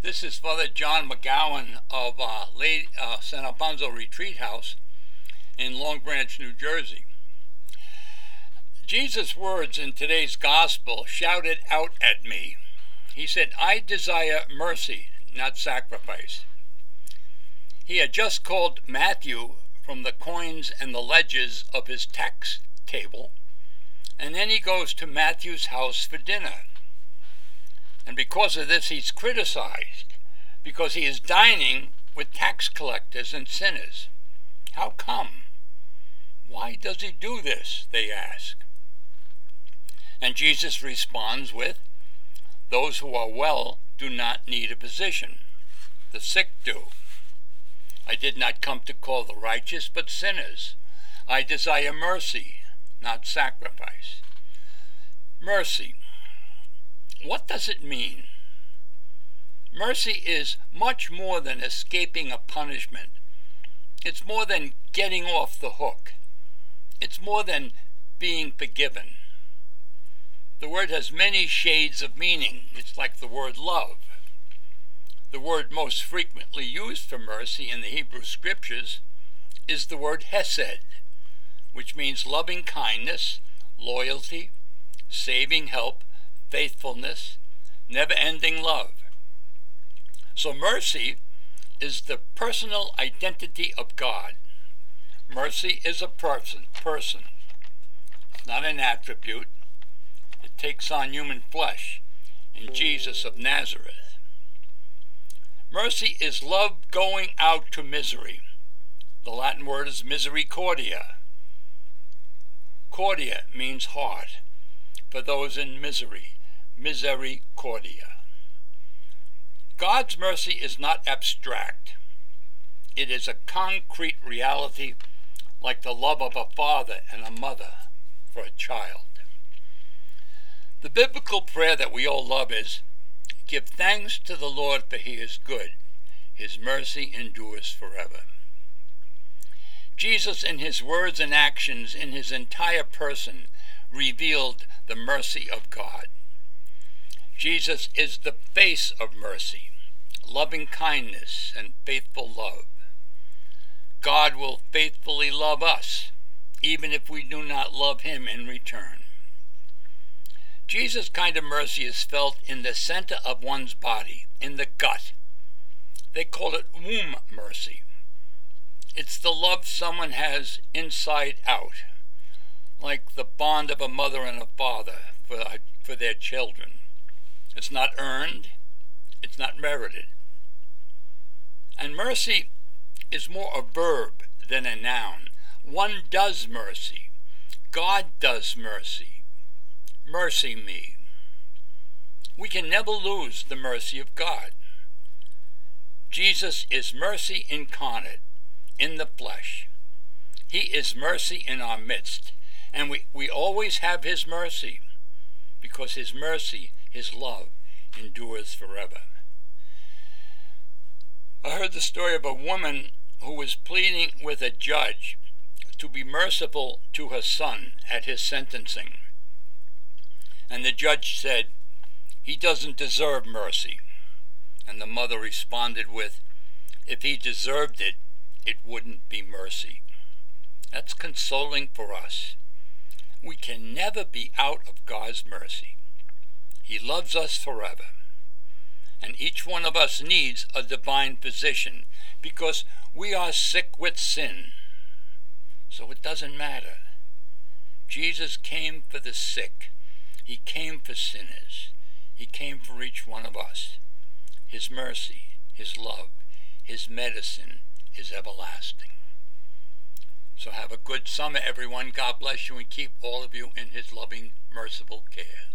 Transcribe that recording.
This is Father John McGowan of uh, Lady, uh, San Alfonso Retreat House in Long Branch, New Jersey. Jesus' words in today's gospel shouted out at me. He said, I desire mercy, not sacrifice. He had just called Matthew from the coins and the ledges of his tax table, and then he goes to Matthew's house for dinner. And because of this, he's criticized, because he is dining with tax collectors and sinners. How come? Why does he do this? They ask. And Jesus responds with, Those who are well do not need a physician, the sick do. I did not come to call the righteous, but sinners. I desire mercy, not sacrifice. Mercy. What does it mean? Mercy is much more than escaping a punishment. It's more than getting off the hook. It's more than being forgiven. The word has many shades of meaning. It's like the word love. The word most frequently used for mercy in the Hebrew Scriptures is the word hesed, which means loving kindness, loyalty, saving help, faithfulness, never ending love. So mercy is the personal identity of God. Mercy is a person, person, It's not an attribute It takes on human flesh in Jesus of Nazareth. Mercy is love going out to misery. The Latin word is misericordia. Cordia means heart for those in misery. Misericordia. God's mercy is not abstract. It is a concrete reality like the love of a father and a mother for a child. The biblical prayer that we all love is Give thanks to the Lord, for he is good. His mercy endures forever. Jesus, in his words and actions, in his entire person, revealed the mercy of God. Jesus is the face of mercy, loving kindness, and faithful love. God will faithfully love us, even if we do not love him in return. Jesus' kind of mercy is felt in the center of one's body, in the gut. They call it womb mercy. It's the love someone has inside out, like the bond of a mother and a father for, for their children. It's not earned, it's not merited. And mercy is more a verb than a noun. One does mercy. God does mercy mercy me. We can never lose the mercy of God. Jesus is mercy incarnate in the flesh. He is mercy in our midst. And we, we always have His mercy because His mercy, His love, endures forever. I heard the story of a woman who was pleading with a judge to be merciful to her son at his sentencing. And the judge said, He doesn't deserve mercy. And the mother responded with, If he deserved it, it wouldn't be mercy. That's consoling for us. We can never be out of God's mercy. He loves us forever. And each one of us needs a divine physician because we are sick with sin. So it doesn't matter. Jesus came for the sick he came for sinners. He came for each one of us. His mercy, His love, His medicine is everlasting. So have a good summer, everyone. God bless you and keep all of you in His loving, merciful care.